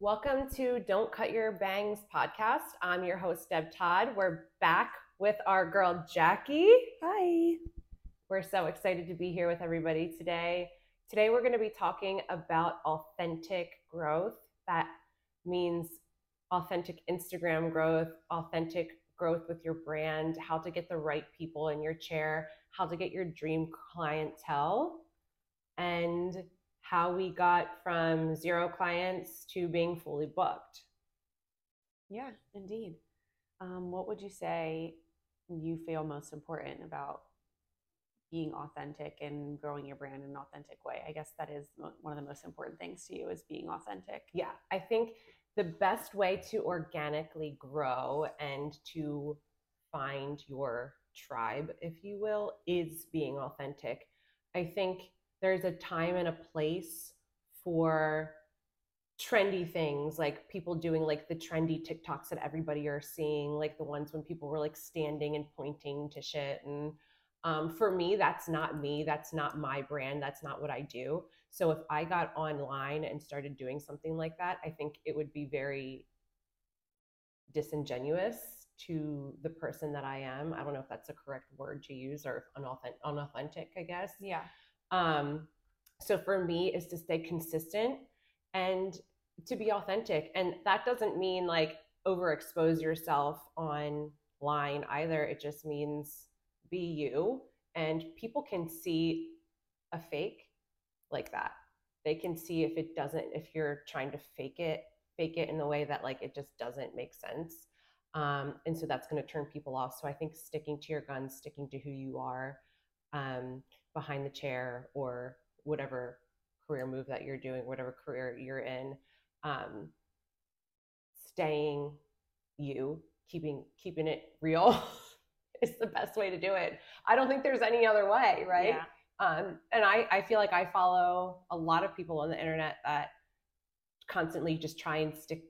Welcome to Don't Cut Your Bangs podcast. I'm your host, Deb Todd. We're back with our girl, Jackie. Hi. We're so excited to be here with everybody today. Today, we're going to be talking about authentic growth. That means authentic Instagram growth, authentic growth with your brand, how to get the right people in your chair, how to get your dream clientele, and how we got from zero clients to being fully booked. Yeah, indeed. Um, what would you say you feel most important about being authentic and growing your brand in an authentic way? I guess that is one of the most important things to you is being authentic. Yeah, I think the best way to organically grow and to find your tribe, if you will, is being authentic. I think there's a time and a place for trendy things like people doing like the trendy TikToks that everybody are seeing, like the ones when people were like standing and pointing to shit. And um, for me, that's not me. That's not my brand. That's not what I do. So if I got online and started doing something like that, I think it would be very disingenuous to the person that I am. I don't know if that's a correct word to use or unauthentic, unauthentic I guess. Yeah. Um, so for me is to stay consistent and to be authentic. And that doesn't mean like overexpose yourself online either. It just means be you. And people can see a fake like that. They can see if it doesn't, if you're trying to fake it, fake it in the way that like it just doesn't make sense. Um, and so that's going to turn people off. So I think sticking to your guns, sticking to who you are um, behind the chair or whatever career move that you're doing, whatever career you're in, um, staying you, keeping keeping it real is the best way to do it. I don't think there's any other way, right? Yeah. Um, and I, I feel like I follow a lot of people on the internet that constantly just try and stick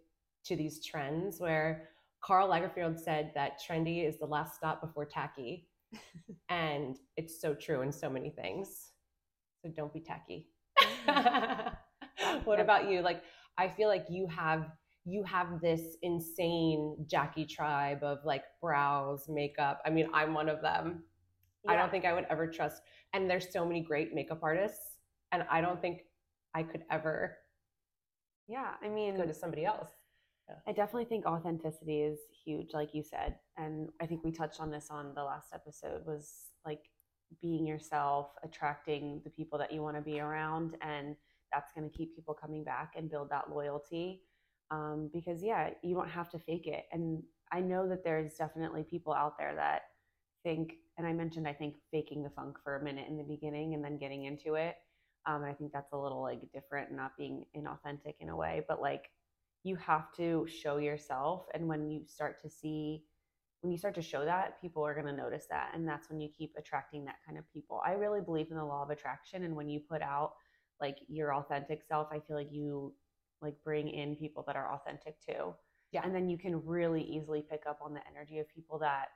to these trends where Karl Lagerfeld said that trendy is the last stop before tacky. And it's so true in so many things. So don't be tacky. Mm-hmm. what about you? Like, I feel like you have you have this insane Jackie tribe of like brows, makeup. I mean, I'm one of them. Yeah. I don't think I would ever trust. And there's so many great makeup artists, and I don't think I could ever. Yeah, I mean, go to somebody else. Yeah. I definitely think authenticity is huge, like you said, and I think we touched on this on the last episode. Was like being yourself, attracting the people that you want to be around, and that's going to keep people coming back and build that loyalty. Um, because yeah, you don't have to fake it. And I know that there's definitely people out there that think, and I mentioned I think faking the funk for a minute in the beginning and then getting into it. Um, I think that's a little like different, and not being inauthentic in a way, but like you have to show yourself. And when you start to see when you start to show that, people are going to notice that. And that's when you keep attracting that kind of people. I really believe in the law of attraction. And when you put out like your authentic self, I feel like you like bring in people that are authentic too. Yeah. And then you can really easily pick up on the energy of people that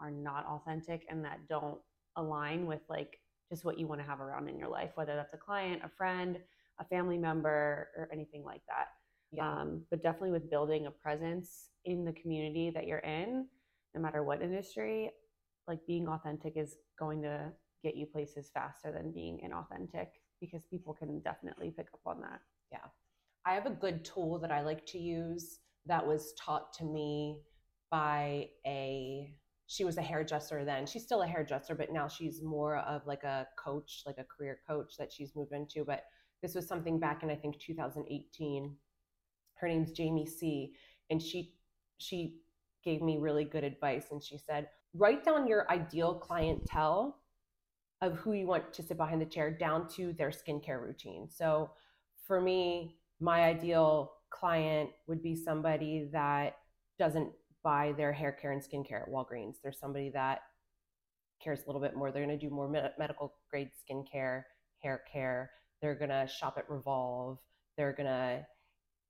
are not authentic and that don't align with like just what you want to have around in your life, whether that's a client, a friend, a family member, or anything like that. Yeah. Um, but definitely with building a presence in the community that you're in, no matter what industry, like being authentic is going to get you places faster than being inauthentic because people can definitely pick up on that. Yeah. I have a good tool that I like to use that was taught to me by a she was a hairdresser then. She's still a hairdresser, but now she's more of like a coach, like a career coach that she's moved into. But this was something back in I think 2018. Her name's Jamie C. And she she gave me really good advice. And she said, write down your ideal clientele of who you want to sit behind the chair down to their skincare routine. So for me, my ideal client would be somebody that doesn't buy their hair care and skincare at Walgreens. There's somebody that cares a little bit more. They're going to do more med- medical grade skincare, hair care. They're going to shop at Revolve. They're going to,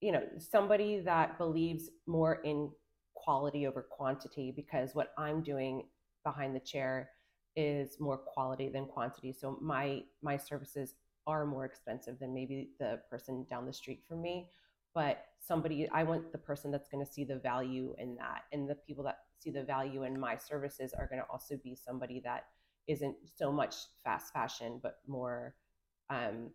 you know, somebody that believes more in quality over quantity because what I'm doing behind the chair is more quality than quantity. So my my services are more expensive than maybe the person down the street from me, but somebody i want the person that's going to see the value in that and the people that see the value in my services are going to also be somebody that isn't so much fast fashion but more um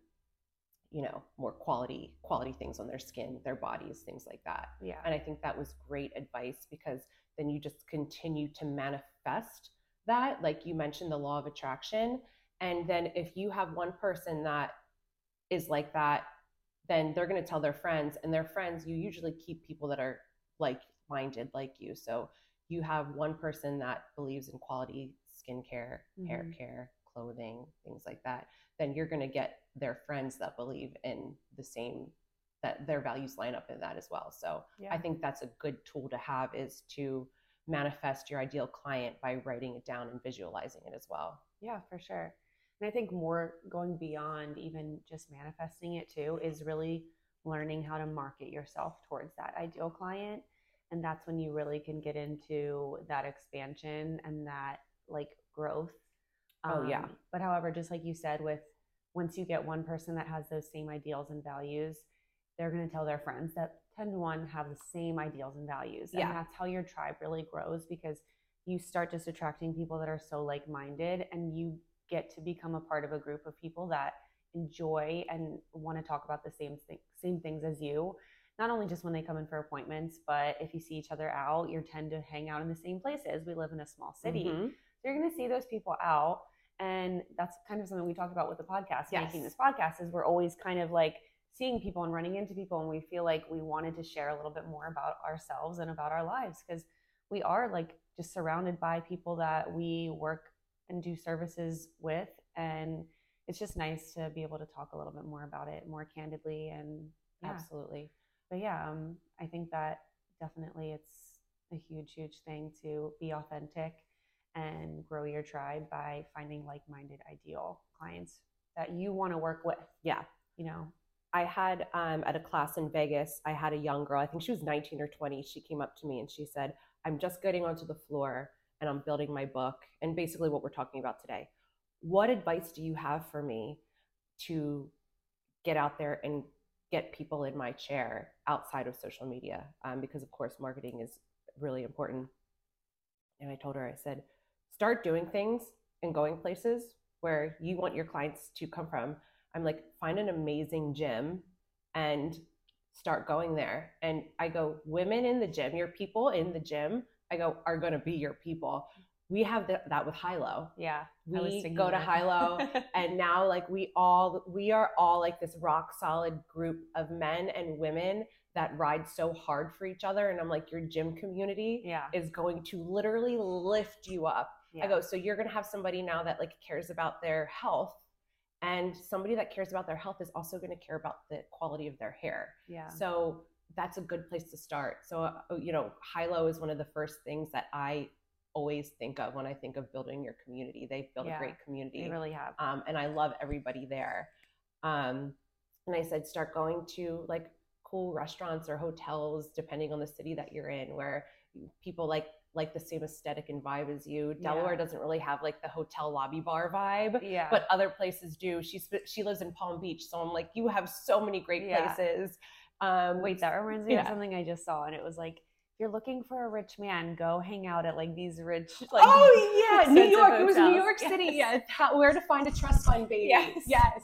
you know more quality quality things on their skin their bodies things like that Yeah. and i think that was great advice because then you just continue to manifest that like you mentioned the law of attraction and then if you have one person that is like that then they're going to tell their friends and their friends you usually keep people that are like minded like you so you have one person that believes in quality skincare hair Mhm. care clothing things like that then you're going to get their friends that believe in the same that their values line up in that as well so Yeah. i think that's a good tool to have is to manifest your ideal client by writing it down and visualizing it as well Yeah, for sure. And I think more going beyond even just manifesting it too is really learning how to market yourself towards that ideal client. And that's when you really can get into that expansion and that like growth. Oh, yeah. Um, But however, just like you said, with once you get one person that has those same ideals and values, they're going to tell their friends that 10 to 1 have the same ideals and values. Yeah. And that's how your tribe really grows because you start just attracting people that are so like minded and you get to become a part of a group of people that enjoy and want to talk about the same thing, same things as you. Not only just when they come in for appointments, but if you see each other out, you tend to hang out in the same places. We live in a small city. Mhm. So you're going to see those people out. And that's kind of something we talked about with the podcast, making Yes. this podcast, is we're always kind of like seeing people and running into people. And we feel like we wanted to share a little bit more about ourselves and about our lives because we are like just surrounded by people that we work and do services with. And it's just nice to be able to talk a little bit more about it more candidly. And yeah. absolutely But yeah, um, I think that definitely it's a huge, huge thing to be authentic and grow your tribe by finding like-minded ideal clients that you want to work with. yeah You know, I had um, at a class in Vegas, I had a young girl, I think she was 19 or 20. She came up to me and she said, I'm just getting onto the floor and I'm building my book. And basically, what we're talking about today. What advice do you have for me to get out there and get people in my chair outside of social media? Um, because, of course, marketing is really important. And I told her, I said, start doing things and going places where you want your clients to come from. I'm like, find an amazing gym and start going there. And I go, women in the gym, your people in the gym, I go, are going to be your people. We have th- that with Hilo. yeah. We go to. Hilo and now like we all we are all like this rock solid group of men and women that ride so hard for each other and i'm like your gym community yeah. is going to literally lift you up yeah. i go so you're going to have somebody now that like cares about their health and somebody that cares about their health is also going to care about the quality of their hair yeah. so that's a good place to start so uh, you know hilo is one of the first things that i always think of when i think of building your community they've built Yeah, a great community They really have. um, and I love everybody there. Um, and I said, start going to like cool restaurants or hotels, depending on the city that you're in, where people like like the same aesthetic and vibe as you. Delaware Yeah. doesn't really have like the hotel lobby bar vibe, Yeah. but other places do. She sp- she lives in Palm Beach, so I'm like, you have so many great Yeah. places. Um, Wait, that reminds me of something I just saw, and it was like, if you're looking for a rich man, go hang out at like these rich, like, oh yeah, New York. It was New hotels. York City. Yeah, how, where to find a trust fund, baby. Yes. yes,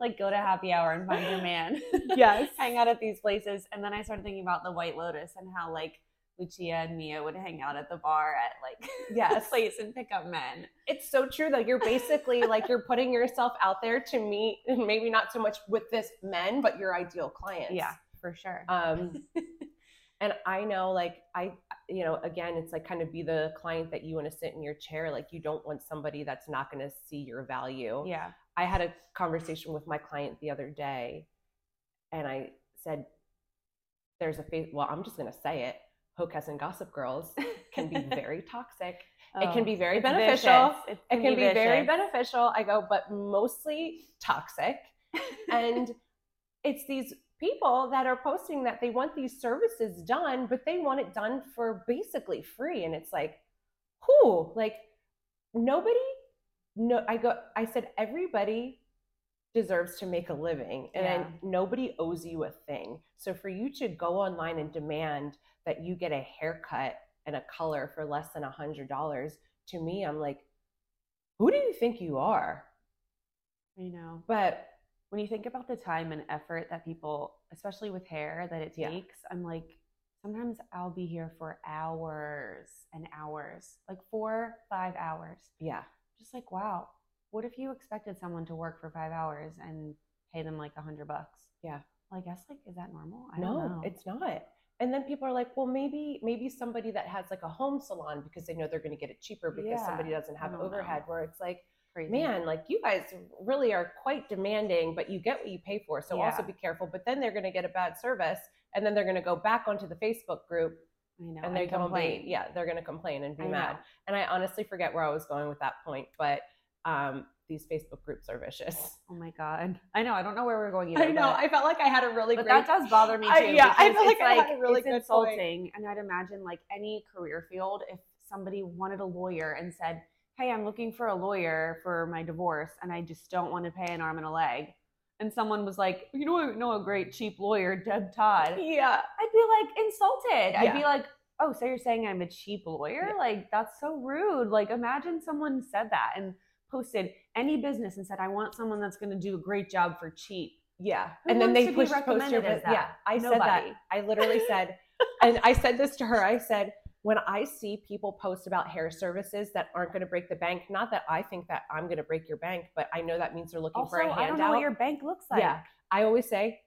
like go to happy hour and find your man. yes. hang out at these places. And then I started thinking about the White Lotus and how like Lucia and Mia would hang out at the bar at like Yes. place and pick up men. It's so true though. You're basically like you're putting yourself out there to meet, maybe not so much with this men, but your ideal clients. Yeah, for sure. Um, and I know, like I, you know, again, it's like kind of be the client that you want to sit in your chair. Like you don't want somebody that's not going to see your value. yeah. I had a conversation with my client the other day, and I said, "There's a face. Well, I'm just going to say it. Hocus and Gossip Girls can be very toxic. it oh, can Oh, be very beneficial. vicious. It can be very beneficial. I go, but mostly toxic. and it's these people that are posting that they want these services done, but they want it done for basically free. And it's like, who? Like nobody. No, I go. I said everybody deserves to make a living and Yeah. nobody owes you a thing. So for you to go online and demand that you get a haircut and a color for less than a hundred dollars, to me, I'm like, who do you think you are? You know, But when you think about the time and effort that people, especially with hair, that it Yeah. takes, I'm like, sometimes I'll be here for hours and hours, like four, five hours. yeah, Just like, wow, what if you expected someone to work for five hours and pay them like a hundred bucks? Yeah. Well, I guess like, is that normal? I no, don't know. it's not. And then people are like, well, maybe maybe somebody that has like a home salon because they know they're going to get it cheaper because Yeah, somebody doesn't have oh, know. overhead. Where it's like, crazy. man, like you guys really are quite demanding, but you get what you pay for. So also be careful. But then they're going to get a bad service, and then they're going to go back onto the Facebook group know. and to complain. be yeah, they're going to complain and be mad. And I honestly forget where I was going with that point, but um, these Facebook groups are vicious. Oh my god. I know. I don't know where we're going either. I know. but- I felt like I had a really but great. that does bother me too. I- yeah, I feel like it's I had a really it's good insulting, and I'd imagine like any career field, if somebody wanted a lawyer and said, "Hey, I'm looking for a lawyer for my divorce, and I just don't want to pay an arm and a leg," and someone was like, "You know, I know a great cheap lawyer, Deb Todd," yeah, I'd be like insulted. I'd be like. Oh, so you're saying I'm a cheap lawyer? Yeah. Like that's so rude. Like imagine someone said that and posted any business and said, "I want someone that's going to do a great job for cheap." yeah. Who and then they pushed post your recommended as Yeah? I said that. I literally said, and I said this to her. I said, when I see people post about hair services that aren't going to break the bank, not that I think that I'm going to break your bank, but I know that means they're looking Also, for a I don't know handout. what your bank looks like. Yeah. I always say,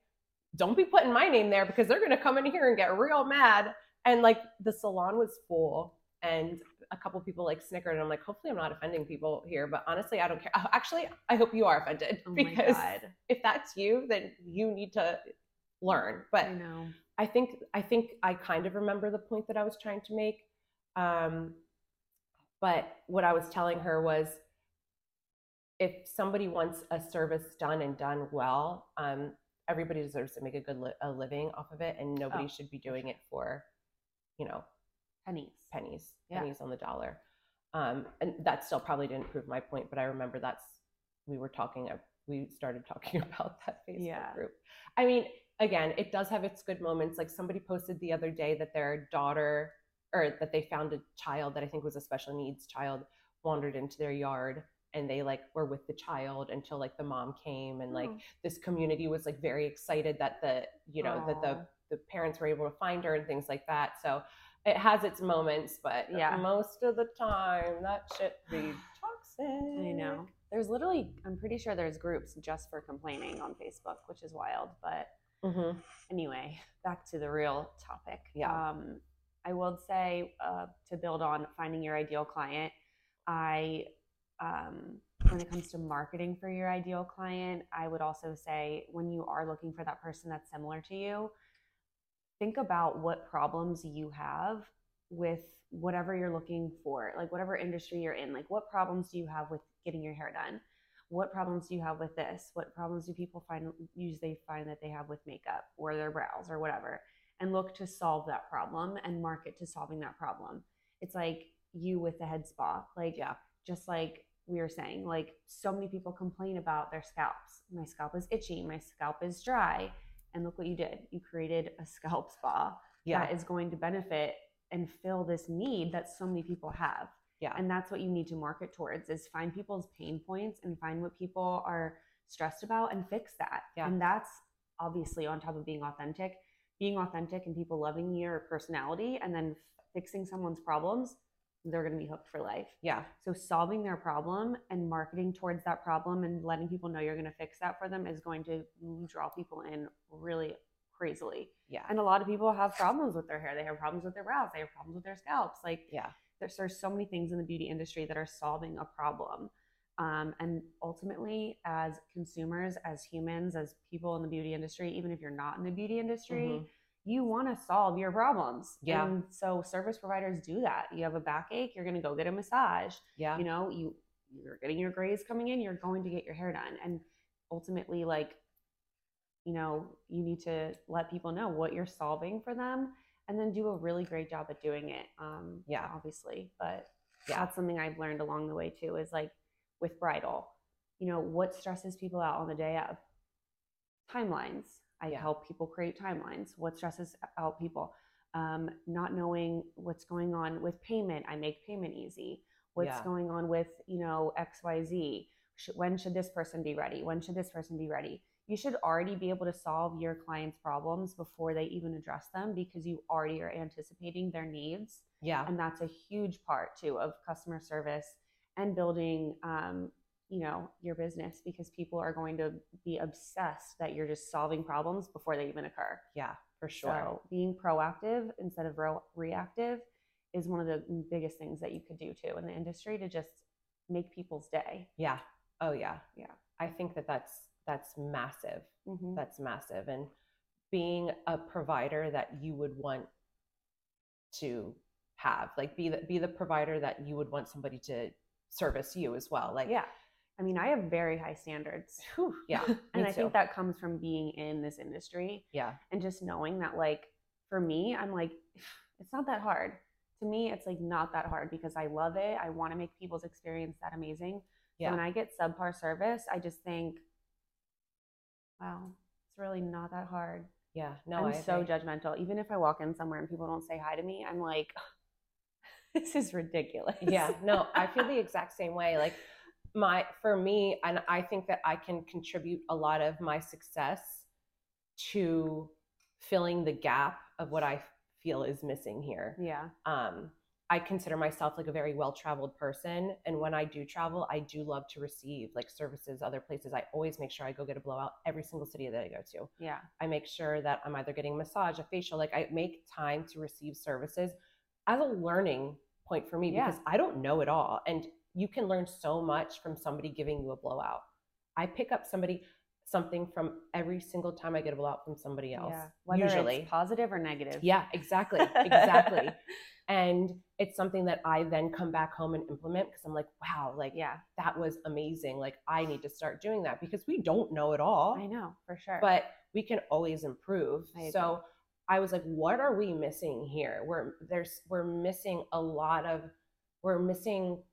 don't be putting my name there because they're going to come in here and get real mad. And like the salon was full and a couple people like snickered. And I'm like, hopefully I'm not offending people here, but honestly, I don't care. Actually, I hope you are offended Oh my because god. if that's you, then you need to learn. But I know. I think I think I kind of remember the point that I was trying to make. Um, but what I was telling her was, if somebody wants a service done and done well, um, everybody deserves to make a good li- a living off of it, and nobody Oh, should be doing it for, you know, Pennies. pennies, Yeah. pennies on the dollar. Um, and that still probably didn't prove my point, but I remember that's we were talking. We started talking about that Facebook Yeah. group. I mean, again, it does have its good moments. Like somebody posted the other day that their daughter, or that they found a child that I think was a special needs child, wandered into their yard, and they like were with the child until like the mom came, and like Oh. this community was like very excited that the you know that the the parents were able to find her and things like that. So it has its moments, but Yeah. most of the time that shit be toxic. I know. There's literally, I'm pretty sure there's groups just for complaining on Facebook, which is wild. But hmm anyway, back to the real topic. Yeah. Um, I will say uh, to build on finding your ideal client, I, um, when it comes to marketing for your ideal client, I would also say when you are looking for that person that's similar to you, think about what problems you have with whatever you're looking for, like whatever industry you're in. Like, what problems do you have with getting your hair done? What problems do you have with this? What problems do people find usually find that they have with makeup or their brows or whatever? And look to solve that problem and market to solving that problem. It's like you with the head spa. Like, Yeah. just like we were saying, like so many people complain about their scalps. My scalp is itchy, my scalp is dry. And look what you did. You created a scalp spa Yeah. that is going to benefit and fill this need that so many people have. Yeah. And that's what you need to market towards is find people's pain points and find what people are stressed about and fix that. Yeah. And that's obviously on top of being authentic, being authentic and people loving your personality and then fixing someone's problems, they're going to be hooked for life. yeah. So solving their problem and marketing towards that problem and letting people know you're going to fix that for them is going to draw people in really crazily. Yeah. And a lot of people have problems with their hair. They have problems with their brows. They have problems with their scalps. Like Yeah. there's, there's so many things in the beauty industry that are solving a problem. Um, and ultimately, as consumers, as humans, as people in the beauty industry, even if you're not in the beauty industry, Mhm. You want to solve your problems. Yeah. And so service providers do that. You have a backache, you're going to go get a massage. Yeah. You know, you you're getting your grays coming in, you're going to get your hair done. And ultimately like you know, you need to let people know what you're solving for them and then do a really great job at doing it. Um Yeah. obviously, but Yeah. that's something I've learned along the way too is like with bridal you know, what stresses people out on the day of? Timelines. I Yeah. help people create timelines. What stresses out people? Um, not knowing what's going on with payment. I make payment easy. What's Yeah. going on with, you know, XYZ? When should this person be ready? When should this person be ready? You should already be able to solve your clients' problems before they even address them because you already are anticipating their needs Yeah. and that's a huge part too of customer service and building um, you know your business because people are going to be obsessed that you're just solving problems before they even occur Yeah, for sure. so being proactive instead of re- reactive is one of the biggest things that you could do too in the industry to just make people's day Yeah. Oh yeah. Yeah. I think that that's that's massive. mm-hmm. That's massive and being a provider that you would want to have, like be the be the provider that you would want somebody to service you as well. Like yeah i mean i have very high standards whew, yeah. and i too. think that comes from being in this industry yeah. and just knowing that like for me i'm like it's not that hard to me it's like not that hard because i love it i want to make people's experience that amazing Yeah. so when i get subpar service i just think wow it's really not that hard Yeah. No, i'm I so agree. judgmental even if i walk in somewhere and people don't say hi to me i'm like this is ridiculous yeah no i feel the exact same way like my for me and i think that i can contribute a lot of my success to filling the gap of what i feel is missing here yeah um i consider myself like a very well traveled person and when i do travel i do love to receive like services other places i always make sure i go get a blowout every single city that i go to yeah I make sure that I'm either getting a massage, a facial, like I make time to receive services as a learning point for me Yeah. because I don't know it all. And you can learn so much from somebody giving you a blowout. I pick up somebody something from every single time I get a blowout from somebody else. yeah whether usually. it's positive or negative Yeah, exactly. Exactly. and it's something that I then come back home and implement because I'm like, wow, like yeah that was amazing. Like I need to start doing that because we don't know it all i know for sure but we can always improve. I. So I was like, what are we missing here? We're there's we're missing a lot of we're missing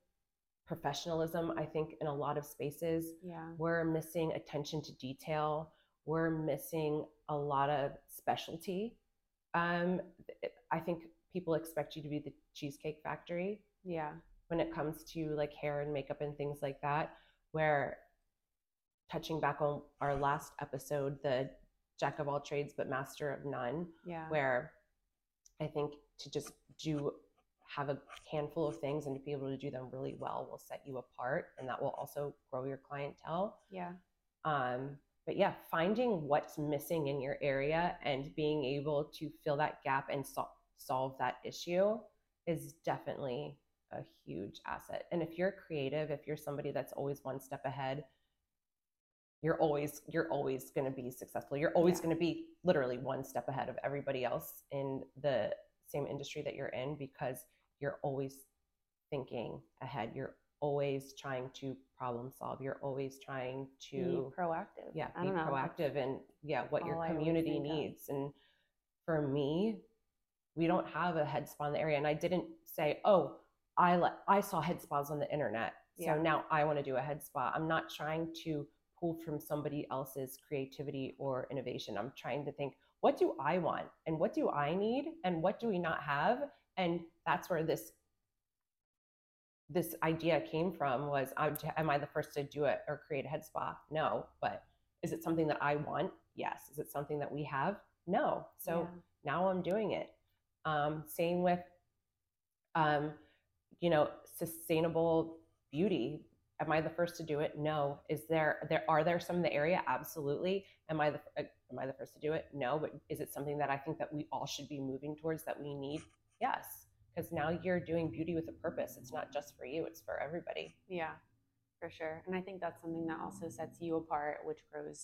professionalism, I think, in a lot of spaces. yeah We're missing attention to detail. We're missing a lot of specialty. Um, I think people expect you to be the cheesecake factory yeah when it comes to like hair and makeup and things like that where touching back on our last episode the jack of all trades but master of none yeah where i think to just do have a handful of things and to be able to do them really well will set you apart and that will also grow your clientele. Yeah. Um, but yeah finding what's missing in your area and being able to fill that gap and sol- solve that issue is definitely a huge asset. And if you're creative if you're somebody that's always one step ahead you're always you're always going to be successful. You're always Yeah. going to be literally one step ahead of everybody else in the same industry that you're in because you're always thinking ahead. You're always trying to problem solve. You're always trying to be proactive. Yeah be proactive and yeah what your all community think of. needs. And for me we don't have a head spa in the area. And i didn't say oh i let i saw head spas on the internet. Yeah. so now i want to do a head spa i'm not trying to pull from somebody else's creativity or innovation. I'm trying to think what do i want? And what do i need? And what do we not have and that's where this this idea came from was I'm, am i the first to do it or create a head spa? No but is it something that i want? Yes. Is it something that we have? No. So Yeah. now i'm doing it. Um, same with um, you know sustainable beauty. Am i the first to do it? No. Is there there are there some in the area? Absolutely. Am i the uh, am i the first to do it? No. But is it something that i think that we all should be moving towards that we need yes because now you're doing beauty with a purpose it's not just for you it's for everybody Yeah, for sure. And I think that's something that also sets you apart, which grows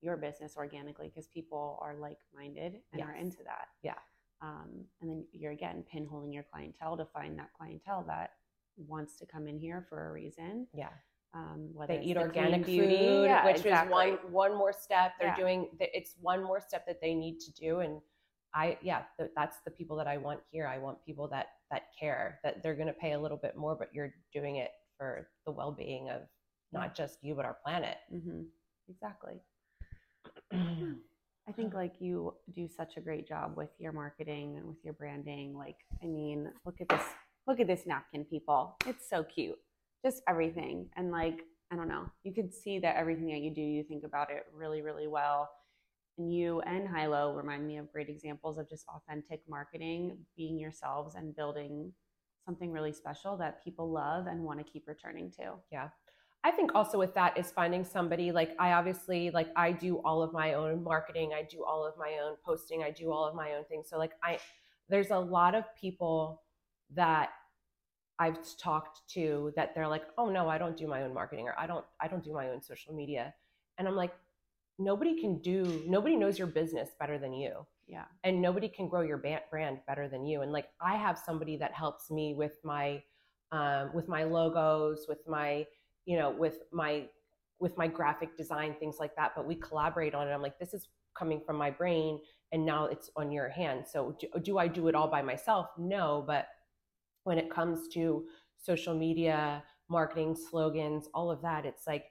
your business organically because people are like minded and are into that. Yeah. Um, and then you're again pinholing your clientele to find that clientele that wants to come in here for a reason. yeah Um, whether they eat the organic clean food beauty, yeah, which exactly. is one one more step they're Yeah. doing it's one more step that they need to do and i yeah th- that's the people that i want here i want people that that care that they're going to pay a little bit more but you're doing it for the well-being of not just you but our planet. Mm-hmm. Exactly. I think like you do such a great job with your marketing and with your branding. Like, I mean, look at this, look at this napkin, people. It's so cute. Just everything. And like, I don't know, you can see that everything that you do, you think about it really, really well. And you and Hilo remind me of great examples of just authentic marketing, being yourselves and building something really special that people love and want to keep returning to. Yeah. I think also with that is finding somebody like I obviously like I do all of my own marketing, I do all of my own posting, I do all of my own things. So like I there's a lot of people that I've talked to that they're like, "Oh no, I don't do my own marketing or I don't I don't do my own social media." And I'm like, nobody can do nobody knows your business better than you. Yeah. And nobody can grow your brand better than you. And like I have somebody that helps me with my um, with my logos, with my you know with my with my graphic design things like that but we collaborate on it i'm like this is coming from my brain and now it's on your hand so do, do i do it all by myself no but when it comes to social media marketing slogans all of that it's like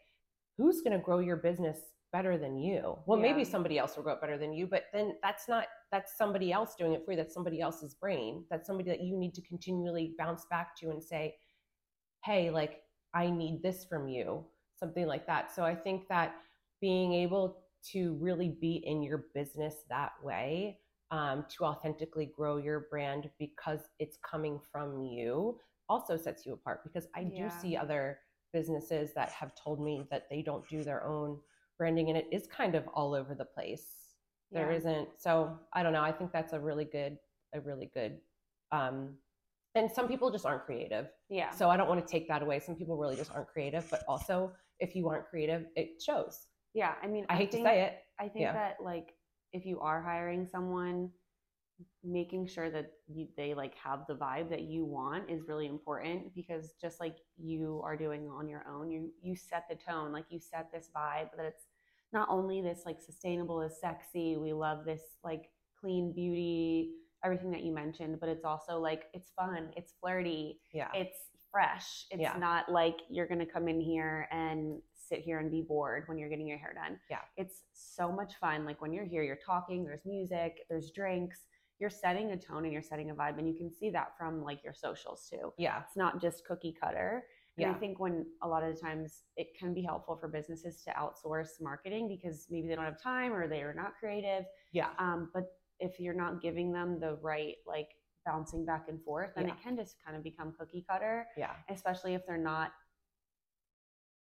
who's going to grow your business better than you well yeah. maybe somebody else will grow it better than you but then that's not that's somebody else doing it for you that's somebody else's brain that's somebody that you need to continually bounce back to and say hey like I need this from you, something like that. So I think that being able to really be in your business that way um, to authentically grow your brand because it's coming from you also sets you apart because I yeah. do see other businesses that have told me that they don't do their own branding and it is kind of all over the place. There yeah. not so I don't know. I think that's a really good, a really good um, and some people just aren't creative. Yeah. So I don't want to take that away. Some people really just aren't creative, but also if you aren't creative, it shows. Yeah. I mean, I, I hate think, to say it. I think yeah. that like if you are hiring someone, making sure that you, they like have the vibe that you want is really important because just like you are doing on your own, you you set the tone, like you set this vibe that it's not only this like sustainable is sexy, we love this like clean beauty everything that you mentioned, but it's also like it's fun, it's flirty, yeah, it's fresh. It's yeah. not like you're gonna come in here and sit here and be bored when you're getting your hair done. Yeah, it's so much fun. Like when you're here, you're talking. There's music. There's drinks. You're setting a tone and you're setting a vibe, and you can see that from like your socials too. Yeah, it's not just cookie cutter. And yeah. I think when a lot of the times it can be helpful for businesses to outsource marketing because maybe they don't have time or they are not creative. Yeah. Um, but if you're not giving them the right like bouncing back and forth, then yeah. it can just kind of become cookie cutter. Yeah. Especially if they're not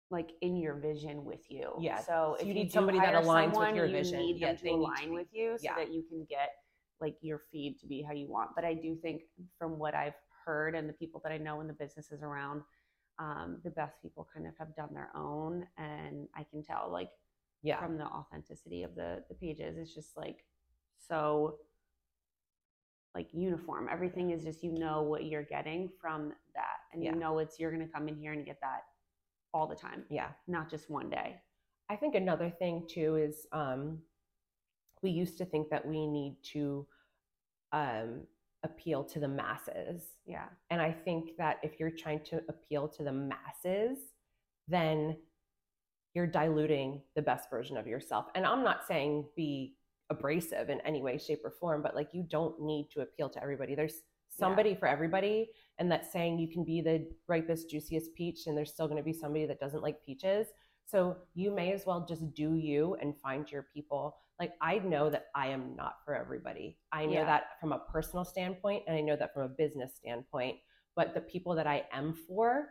like in your vision with you. Yeah. So, if you, need somebody that aligns someone, with your vision, you need yeah, them to align to with you so yeah. that you can get like your feed to be how you want. But I do think from what I've heard and the people that I know in the businesses around, um, the best people kind of have done their own, and I can tell like yeah from the authenticity of the the pages, it's just like so like uniform. Everything is just you know what you're getting from that, and yeah. you know it's you're going to come in here and get that all the time. Yeah, not just one day. I think another thing too is um, we used to think that we need to um, appeal to the masses. Yeah, and I think that if you're trying to appeal to the masses, then you're diluting the best version of yourself. And I'm not saying be abrasive in any way shape or form but like you don't need to appeal to everybody there's somebody yeah. for everybody and that's saying you can be the ripest juiciest peach and there's still going to be somebody that doesn't like peaches so you may as well just do you and find your people like i know that i am not for everybody. I know yeah. that from a personal standpoint and i know that from a business standpoint but the people that i am for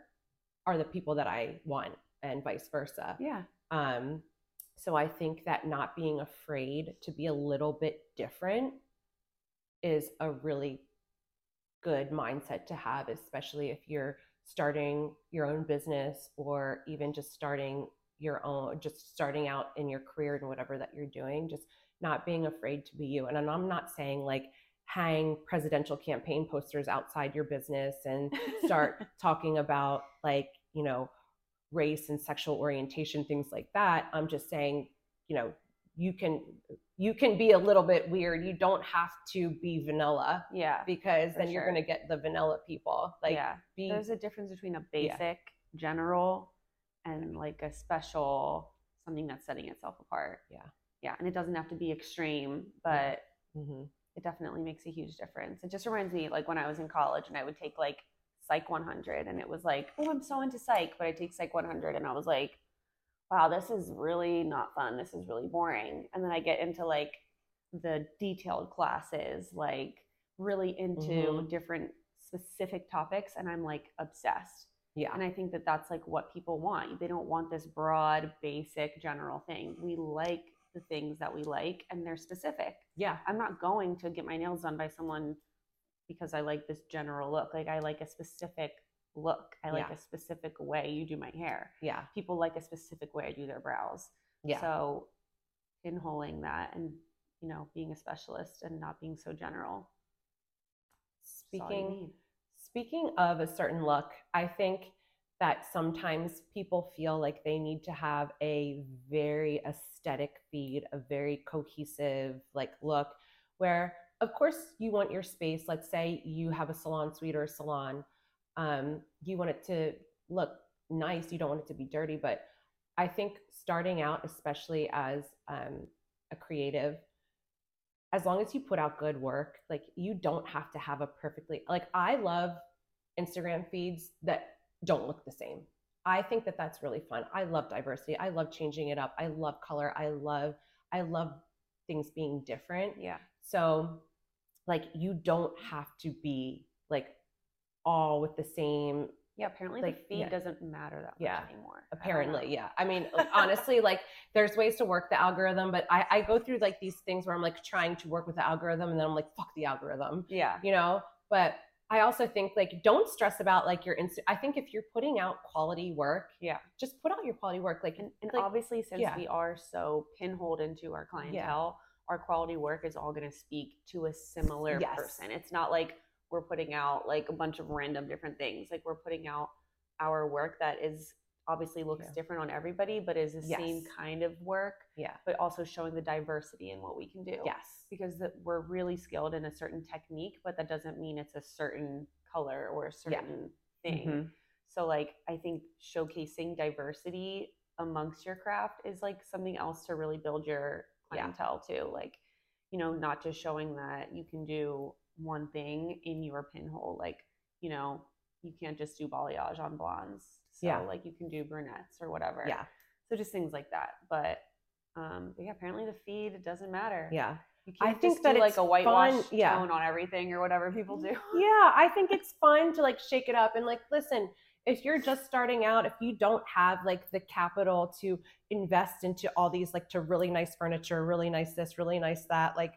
are the people that i want and vice versa. Yeah. Um so I think that not being afraid to be a little bit different is a really good mindset to have, especially if you're starting your own business or even just starting your own, just starting out in your career and whatever that you're doing, just not being afraid to be you. And I'm not saying like hang presidential campaign posters outside your business and start talking about like, you know, race and sexual orientation things like that i'm just saying you know you can you can be a little bit weird you don't have to be vanilla yeah because then sure. you're going to get the vanilla people like yeah be, there's a difference between a basic yeah. general and like a special something that's setting itself apart. Yeah. Yeah. And it doesn't have to be extreme, but Mm-hmm. it definitely makes a huge difference. It just reminds me like when I was in college and I would take like Psych 100 and it was like, oh, I'm so into Psych, but I take Psych 100 and I was like, wow, this is really not fun. This is really boring. And then I get into like the detailed classes, like really into Mhm. different specific topics and I'm like obsessed. Yeah. And I think that that's like what people want. They don't want this broad, basic, general thing. We like the things that we like and they're specific. yeah. I'm not going to get my nails done by someone because I like this general look. Like I like a specific look. I like Yeah. a specific way you do my hair. Yeah. People like a specific way I do their brows. Yeah. So pinholing that and you know being a specialist and not being so general. That's all you Speaking. Speaking of a certain look, I think that sometimes people feel like they need to have a very aesthetic feed, a very cohesive like look where of course you want your space. Let's say you have a salon suite or a salon. Um, you want it to look nice. You don't want it to be dirty, but I think starting out, especially as um, a creative, as long as you put out good work, like you don't have to have a perfectly like I love Instagram feeds that don't look the same. I think that that's really fun. I love diversity. I love changing it up. I love color. I love I love things being different. Yeah. So like you don't have to be like all with the same Yeah, apparently Like, the feed yeah. doesn't matter that much Yeah, anymore. Apparently know. yeah i mean honestly like there's ways to work the algorithm but I, I go through like these things where i'm like trying to work with the algorithm and then i'm like fuck the algorithm Yeah. you know but i also think like don't stress about like your inst i think if you're putting out quality work Yeah. just put out your quality work like And, and like, obviously, since yeah. we are so pinholed into our clientele, our quality work is all going to speak to a similar Yes. person. It's not like we're putting out like a bunch of random different things. Like we're putting out our work that is obviously looks Yeah. different on everybody, but is the same kind of work, yeah but also showing the diversity in what we can do. yes Because that we're really skilled in a certain technique, but that doesn't mean it's a certain color or a Yeah. certain thing. Mhm. So like I think showcasing diversity amongst your craft is like something else to really build your Yeah. clientele too. Like, you know, not just showing that you can do one thing in your pinhole. Like, you know, you can't just do balayage on blondes. So Yeah. like you can do brunettes or whatever. yeah So just things like that. But um but yeah, apparently the feed doesn't matter. yeah You I can't think just that like a whitewash fun- yeah. tone on everything or whatever people do. yeah i think it's fun to like shake it up and like listen if you're just starting out if you don't have like the capital to invest into all these like to really nice furniture really nice this really nice that like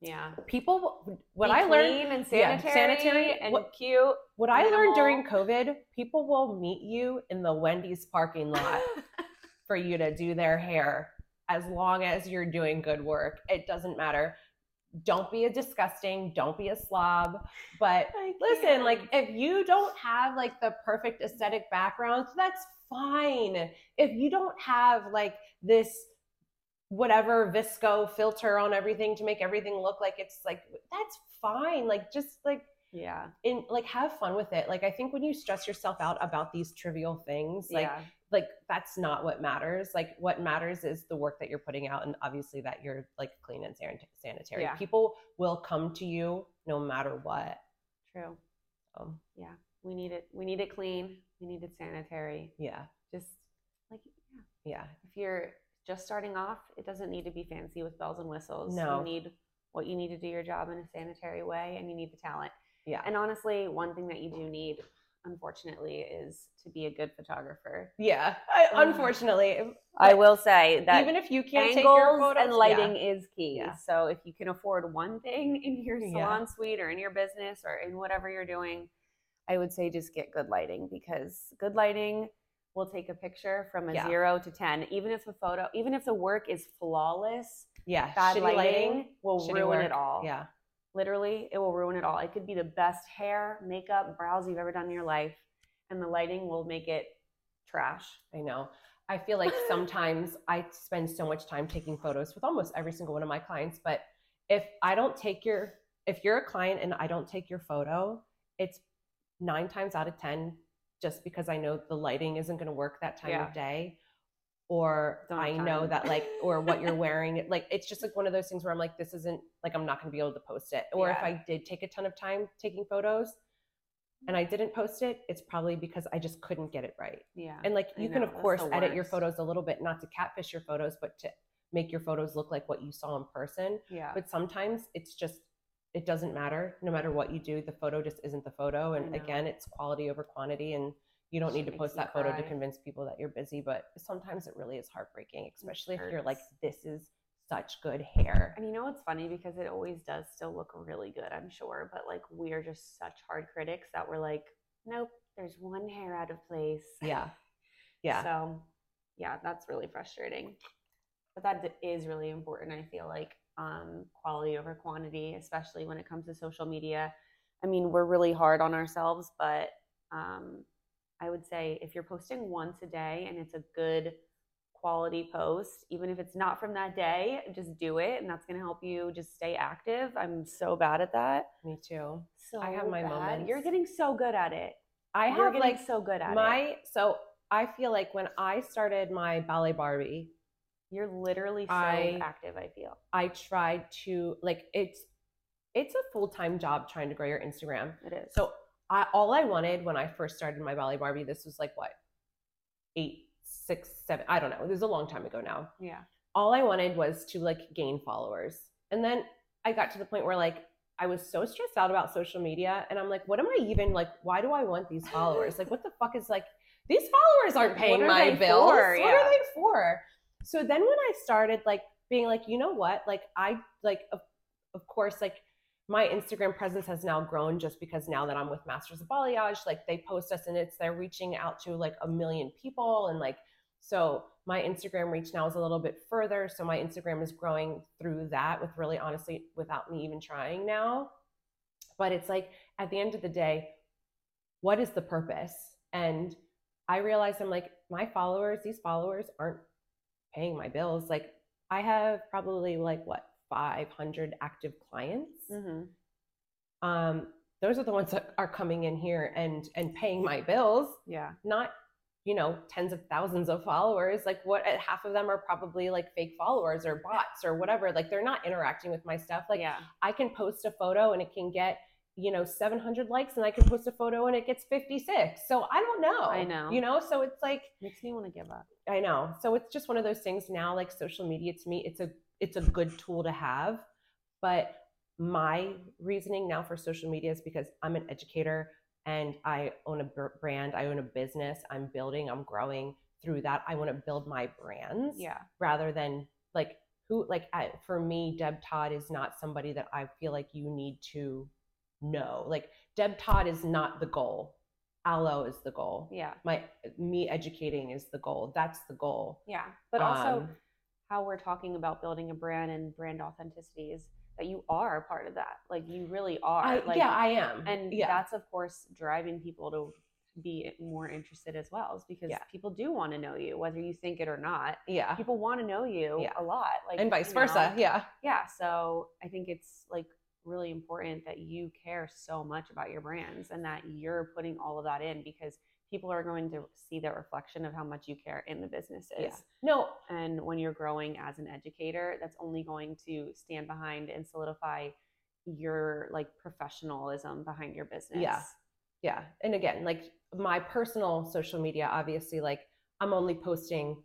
Yeah. people what Be i learned and yeah, sanitary, sanitary, and what- cute. what i learned during covid people will meet you in the wendy's parking lot for you to do their hair as long as you're doing good work it doesn't matter don't be a disgusting don't be a slob but listen like if you don't have like the perfect aesthetic background that's fine if you don't have like this whatever VSCO filter on everything to make everything look like it's like that's fine like just like yeah, and like have fun with it like i think when you stress yourself out about these trivial things like yeah, like that's not what matters like what matters is the work that you're putting out and obviously that you're like clean and san- sanitary Yeah. people will come to you no matter what true. um, Yeah, we need it. We need it clean. We need it sanitary. yeah Just like yeah. yeah if you're just starting off, it doesn't need to be fancy with bells and whistles. No. you need what you need to do your job in a sanitary way, and you need the talent. yeah And honestly, one thing that you do need, unfortunately, is to be a good photographer. yeah I, Um, unfortunately I will say that even if you can't take your photos and lighting yeah. is key. Yeah. So if you can afford one thing in your Yeah. salon suite or in your business or in whatever you're doing, I would say just get good lighting because good lighting will take a picture from a Yeah. zero to ten. Even if the photo, even if the work is flawless, yeah bad shitty lighting, will shitty ruin work. it all. yeah Literally, it will ruin it all. It could be the best hair, makeup, brows you've ever done in your life, and the lighting will make it trash. I know. I feel like sometimes I spend so much time taking photos with almost every single one of my clients, but if I don't take your if you're a client and I don't take your photo, it's 9 times out of 10 just because I know the lighting isn't going to work that time Yeah. of day. Or Don't I know that like, or what you're wearing, like it's just like one of those things where I'm like, this isn't like I'm not going to be able to post it. Or if I did take a ton of time taking photos and I didn't post it, it's probably because I just couldn't get it right. Yeah. And like you can of course edit your photos a little bit, not to catfish your photos, but to make your photos look like what you saw in person. yeah. But sometimes it's just it doesn't matter. No matter what you do, the photo just isn't the photo. And again, it's quality over quantity. And you don't Shit need to post that photo to convince people that you're busy. But sometimes it really is heartbreaking, especially if you're like, this is such good hair. And you know what's funny because it always does still look really good, I'm sure, but like we're just such hard critics that we're like, nope, there's one hair out of place. Yeah. Yeah. So, yeah, that's really frustrating. But that d- is really important, I feel like, um, quality over quantity, especially when it comes to social media. I mean, we're really hard on ourselves, but um, I would say if you're posting once a day and it's a good quality post, even if it's not from that day, just do it. And that's going to help you just stay active. I'm so bad at that. Me too. So I have my bad. moments. You're getting so good at it. I You're have like so good at it. my, so I feel like when I started my ballet Barbie, You're literally so I- active, I feel. I tried to like it's it's a full-time job trying to grow your Instagram. It is. So I all I wanted when I first started my Ballet Barbie, this was like what eight, six, seven, I don't know. It was a long time ago now. yeah. All I wanted was to like gain followers. And then I got to the point where like I was so stressed out about social media and I'm like, what am I even like, why do I want these followers? Like what the fuck is like these followers aren't paying are my bills. for? What Yeah. are they for? So then when I started like being like, you know what? Like I like of, of course like my Instagram presence has now grown just because now that I'm with Masters of Balayage, like they post us and it's they're reaching out to like a million people and like so my Instagram reach now is a little bit further. So my Instagram is growing through that with really honestly without me even trying now. But it's like at the end of the day, what is the purpose? And I realized I'm like, my followers, these followers aren't paying my bills. Like I have probably like what 500 active clients. Mm-hmm. Um, those are the ones that are coming in here and and paying my bills, Yeah. not you know tens of thousands of followers. Like what half of them are probably like fake followers or bots or whatever. Like they're not interacting with my stuff. Like yeah. I can post a photo and it can get you know 700 likes and I can post a photo and it gets 56. So I don't know. I know. You know, so it's like Makes me want to give up. I know. So it's just one of those things now like social media to me it's a it's a good tool to have, but my reasoning now for social media is because I'm an educator and I own a brand, I own a business, I'm building, I'm growing through that. I want to build my brands Yeah. rather than like who like I, for me Deb Todd is not somebody that I feel like you need to know. Like Deb Todd is not the goal. Aloe is the goal. Yeah. My me educating is the goal. That's the goal. Yeah. But also Um, how we're talking about building a brand and brand authenticity is that you are a part of that. Like you really are. I, like yeah, I am. and yeah, that's of course driving people to be more interested as well is because Yeah. people do want to know you whether you think it or not yeah, people want to know you Yeah. a lot like and vice versa. know, Yeah, yeah so i think it's like really important that you care so much about your brands and that you're putting all of that in because people are going to see that reflection of how much you care in the businesses yeah. No, and when you're growing as an educator that's only going to stand behind and solidify your like professionalism behind your business yeah. Yeah. And again, like my personal social media, obviously, like I'm only posting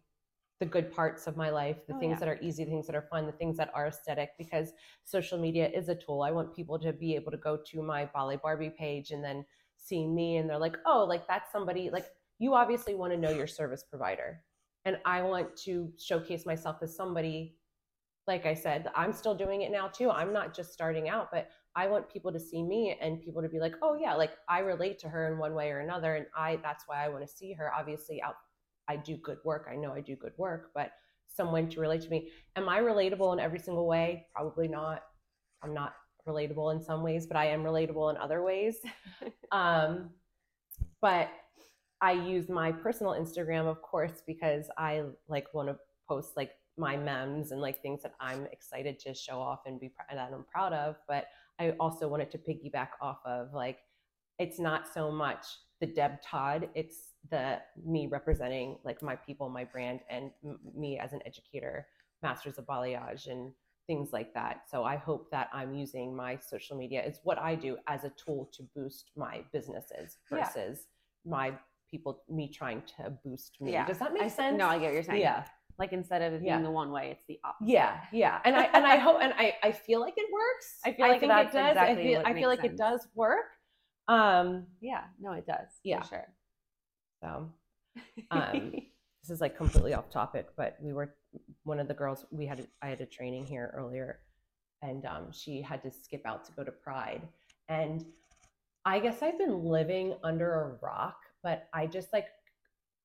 the good parts of my life, the Oh, things yeah. that are easy, the things that are fun, the things that are aesthetic, because social media is a tool. I want people to be able to go to my Bali Barbie page and then see me, and they're like, oh, like that's somebody, like you obviously want to know your service provider. And I want to showcase myself as somebody, like I said, I'm still doing it now too. I'm not just starting out, but I want people to see me and people to be like, oh yeah, like I relate to her in one way or another. And I that's why I want to see her. Obviously out I do good work. I know I do good work, but someone to relate to me. Am I relatable in every single way? Probably not. I'm not relatable in some ways, but I am relatable in other ways. um, but I use my personal Instagram, of course, because I like want to post like my memes and like things that I'm excited to show off and be that I'm proud of. But I also wanted to piggyback off of like it's not so much the Deb Todd, it's the me representing like my people, my brand, and m- me as an educator, masters of balayage and things like that. So I hope that I'm using my social media. It's what I do as a tool to boost my businesses Yeah. versus my people, me trying to boost me. Yeah. Does that make I, sense? No, I get what you're saying. Yeah. Like instead of it being Yeah. the one way, it's the opposite. Yeah, yeah, and I and I hope and I I feel like it works. I feel like think that's it does. exactly I feel I feel like it does work. Um, Yeah. No, it does. Yeah. For sure. So Um, this is like completely off topic, but we were one of the girls we had. I had a training here earlier, and um, she had to skip out to go to Pride, and I guess I've been living under a rock, but I just like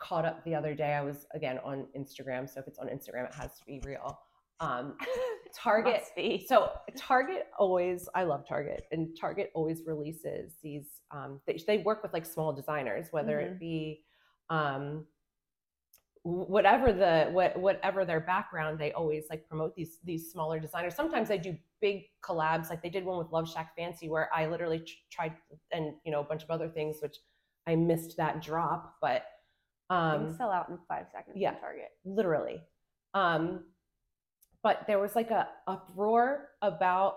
caught up the other day. I was again on Instagram, so if it's on Instagram, it has to be real. Um, Target. So Target always, I love Target, and Target always releases these. Um, they, they work with like small designers, whether it Mhm. be um, whatever the what, whatever their background, they always like promote these these smaller designers. Sometimes they do big collabs, like they did one with Love Shack Fancy, where I literally tr- tried and you know a bunch of other things, which I missed that drop, but um, Things sell out in five seconds. yeah. Yeah. Target. literally. Um, but there was like a uproar about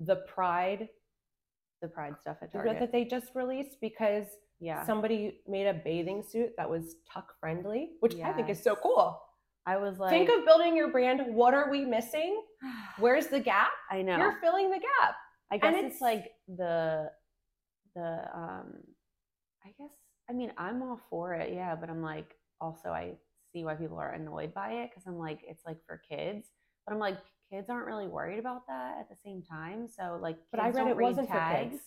the Pride The Pride stuff at target that they just released because Yeah. somebody made a bathing suit that was tuck friendly, which I think is so cool. I was like, Think of building your brand. What are we missing? Where's the gap? I know. You're filling the gap. I guess it's, it's- like the the um I guess I mean I'm all for it, yeah, but I'm like also I see why people are annoyed by it because I'm like it's like for kids, but I'm like kids aren't really worried about that at the same time. So like, But I read don't it wasn't for tags. kids.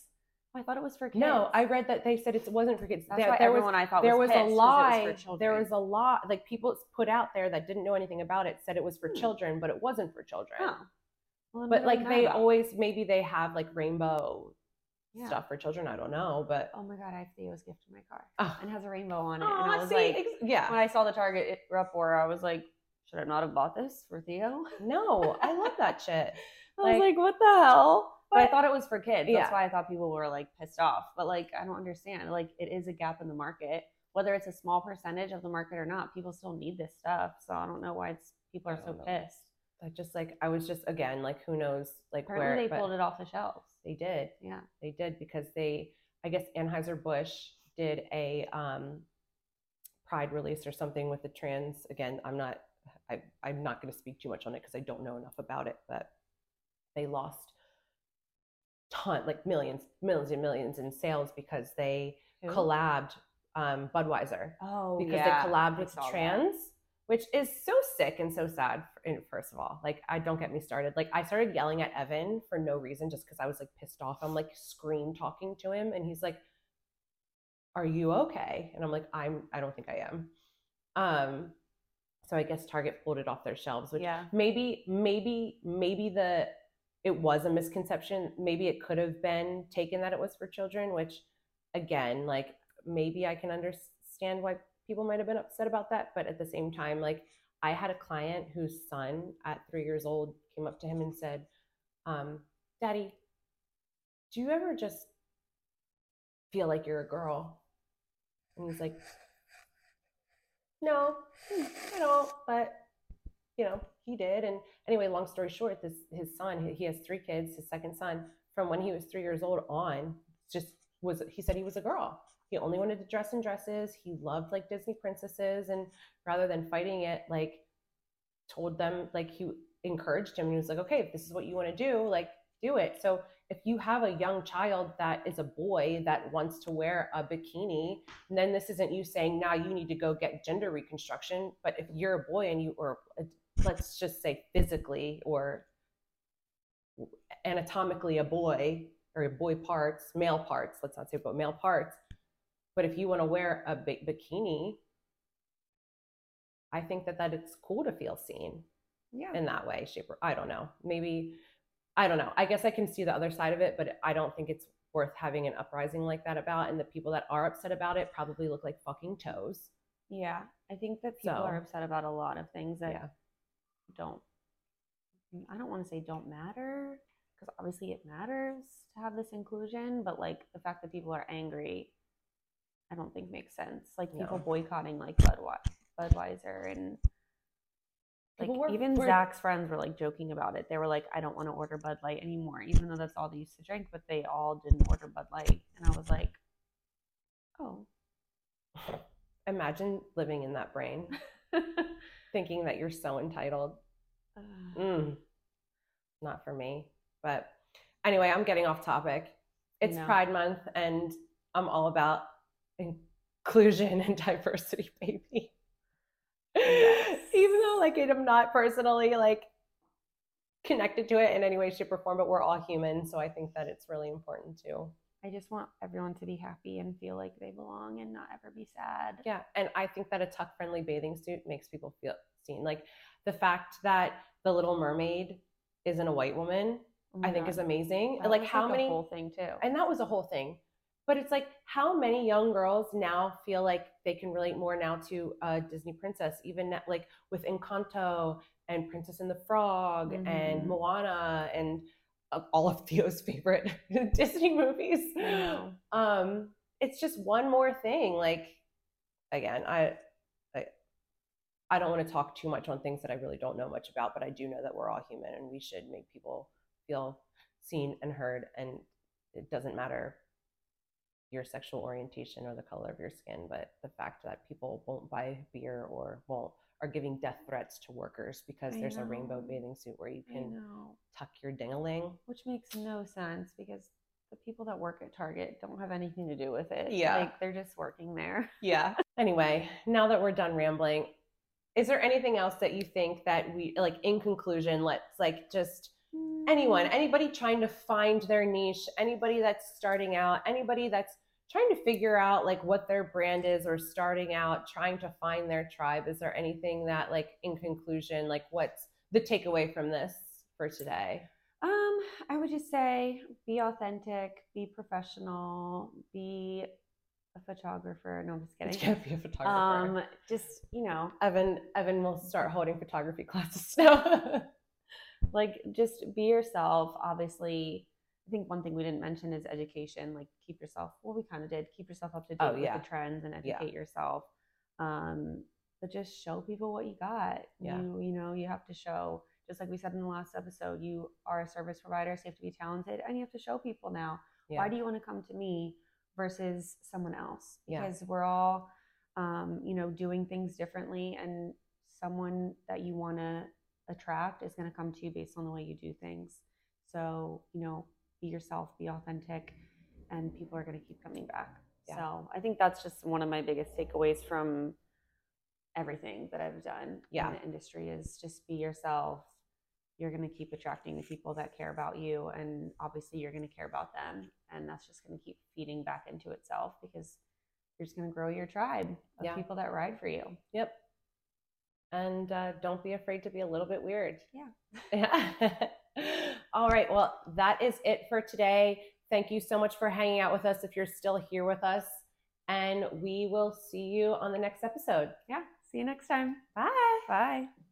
I thought it was for kids. No, I read that they said it wasn't for kids. That's there, why there was everyone I thought there was, was, a lie. Was for there was a lot like people put out there that didn't know anything about it said it was for Hmm. children, but it wasn't for children. Oh. Well, but like they about? always maybe they have like rainbow Yeah. stuff for children. I don't know, but Oh my god, I have Theo's gift in my car oh, and has a rainbow on it, and I was see, like, ex- yeah, when I saw the Target uproar, I was like, should I not have bought this for Theo? no, I love that shit. I was Like- like, what the hell? But, I thought it was for kids. Yeah. That's why I thought people were like pissed off. But like, I don't understand. Like, it is a gap in the market. Whether it's a small percentage of the market or not, people still need this stuff. So I don't know why it's people are so know. pissed. I just like I was just again like who knows like Apparently, where they but pulled it off the shelves. they did Yeah. they did because they I guess Anheuser Busch did a um, Pride release or something with the trans. Again, I'm not I, I'm not going to speak too much on it because I don't know enough about it, but they lost ton like millions millions and millions in sales because they Who? collabed um, Budweiser Oh, because yeah. they collabed with saw that. trans, which is so sick and so sad. First of all, like I don't get me started. Like I started yelling at Evan for no reason, just because I was like pissed off. I'm like scream talking to him, and he's like, "Are you okay?" And I'm like, "I'm. I don't think I am." Um, so I guess Target pulled it off their shelves, which Yeah. maybe, maybe, maybe the it was a misconception. Maybe it could have been taken that it was for children, which again, like maybe I can understand why people might have been upset about that. But at the same time, like I had a client whose son at three years old came up to him and said, um, Daddy, do you ever just feel like you're a girl? And he's like, No, I don't, but you know, he did. And anyway, long story short, this his son, he- has three kids, his second son, from when he was three years old on, just was he said he was a girl. He only wanted to dress in dresses. He loved like Disney princesses, and rather than fighting it, like told them like he encouraged him. He was like, okay, if this is what you want to do, like do it. So if you have a young child that is a boy that wants to wear a bikini, then this isn't you saying now you need to go get gender reconstruction. But if you're a boy and you, or uh, let's just say physically or anatomically a boy or boy parts, male parts, let's not say but male parts. But if you want to wear a bikini, I think that that it's cool to feel seen Yeah. in that way, shape, or I don't know. Maybe I don't know. I guess I can see the other side of it, but I don't think it's worth having an uprising like that about. And the people that are upset about it probably look like fucking toes. Yeah. I think that people So- are upset about a lot of things that Yeah. Don't I don't want to say don't matter because obviously it matters to have this inclusion, but like the fact that people are angry, I don't think makes sense. Like people No. boycotting like Budwe- Budweiser and like were- even were- Zach's friends were like joking about it. They were like, I don't want to order Bud Light anymore, even though that's all they used to drink, but they all didn't order Bud Light. And I was like, oh. Imagine living in that brain, thinking that you're so entitled. Mm, not for me. But anyway, I'm getting off topic. It's No. Pride Month, and I'm all about inclusion and diversity, baby. Yes. Even though, like, I'm not personally like connected to it in any way, shape, or form, but we're all human, so I think that it's really important too. I just want everyone to be happy and feel like they belong and not ever be sad. Yeah, and I think that a tuck friendly bathing suit makes people feel seen. Like the fact that the Little Mermaid isn't a white woman, Oh I think God. is amazing. That like was, how a many whole thing too. and that was a whole thing. But it's like how many young girls now feel like they can relate more now to a Disney princess, even like with Encanto and Princess and the Frog and Mhm. Moana and uh, all of Theo's favorite Disney movies. Um, it's just one more thing. Like again, I, I, I don't want to talk too much on things that I really don't know much about, but I do know that we're all human and we should make people feel seen and heard. And it doesn't matter your sexual orientation or the color of your skin, but the fact that people won't buy beer or won't are giving death threats to workers because I there's a rainbow bathing suit where you can tuck your dingaling. Which makes no sense because the people that work at Target don't have anything to do with it. Yeah. Like they're just working there. Yeah. Anyway, now that we're done rambling, is there anything else that you think that we like in conclusion, let's like just anyone, Mm. anybody trying to find their niche, anybody that's starting out, anybody that's trying to figure out like what their brand is or starting out trying to find their tribe, is there anything that like in conclusion, like what's the takeaway from this for today? Um, I would just say be authentic, be professional, be a photographer. No, I'm just kidding. Yeah, be a photographer. Um, just you know, Evan Evan will start holding photography classes now. like just be yourself. Obviously, I think one thing we didn't mention is education. Like keep yourself. Well, we kind of did. Keep yourself up to date Oh, with the trends and Yeah. educate yourself. Um, but just show people what you got. Yeah. You you know you have to show. Just like we said in the last episode, you are a service provider, so you have to be talented, and you have to show people now. Yeah. Why do you want to come to me versus someone else? Yeah. Because we're all, um, you know, doing things differently, and someone that you want to attract is going to come to you based on the way you do things. So, you know, be yourself, be authentic, and people are going to keep coming back. Yeah. So, I think that's just one of my biggest takeaways from everything that I've done Yeah. in the industry is just be yourself. You're going to keep attracting the people that care about you, and obviously, you're going to care about them, and that's just going to keep feeding back into itself because you're just going to grow your tribe of Yeah. people that ride for you. Yep. And uh, don't be afraid to be a little bit weird. Yeah. Yeah. All right. Well, that is it for today. Thank you so much for hanging out with us if you're still here with us. And we will see you on the next episode. Yeah. See you next time. Bye. Bye.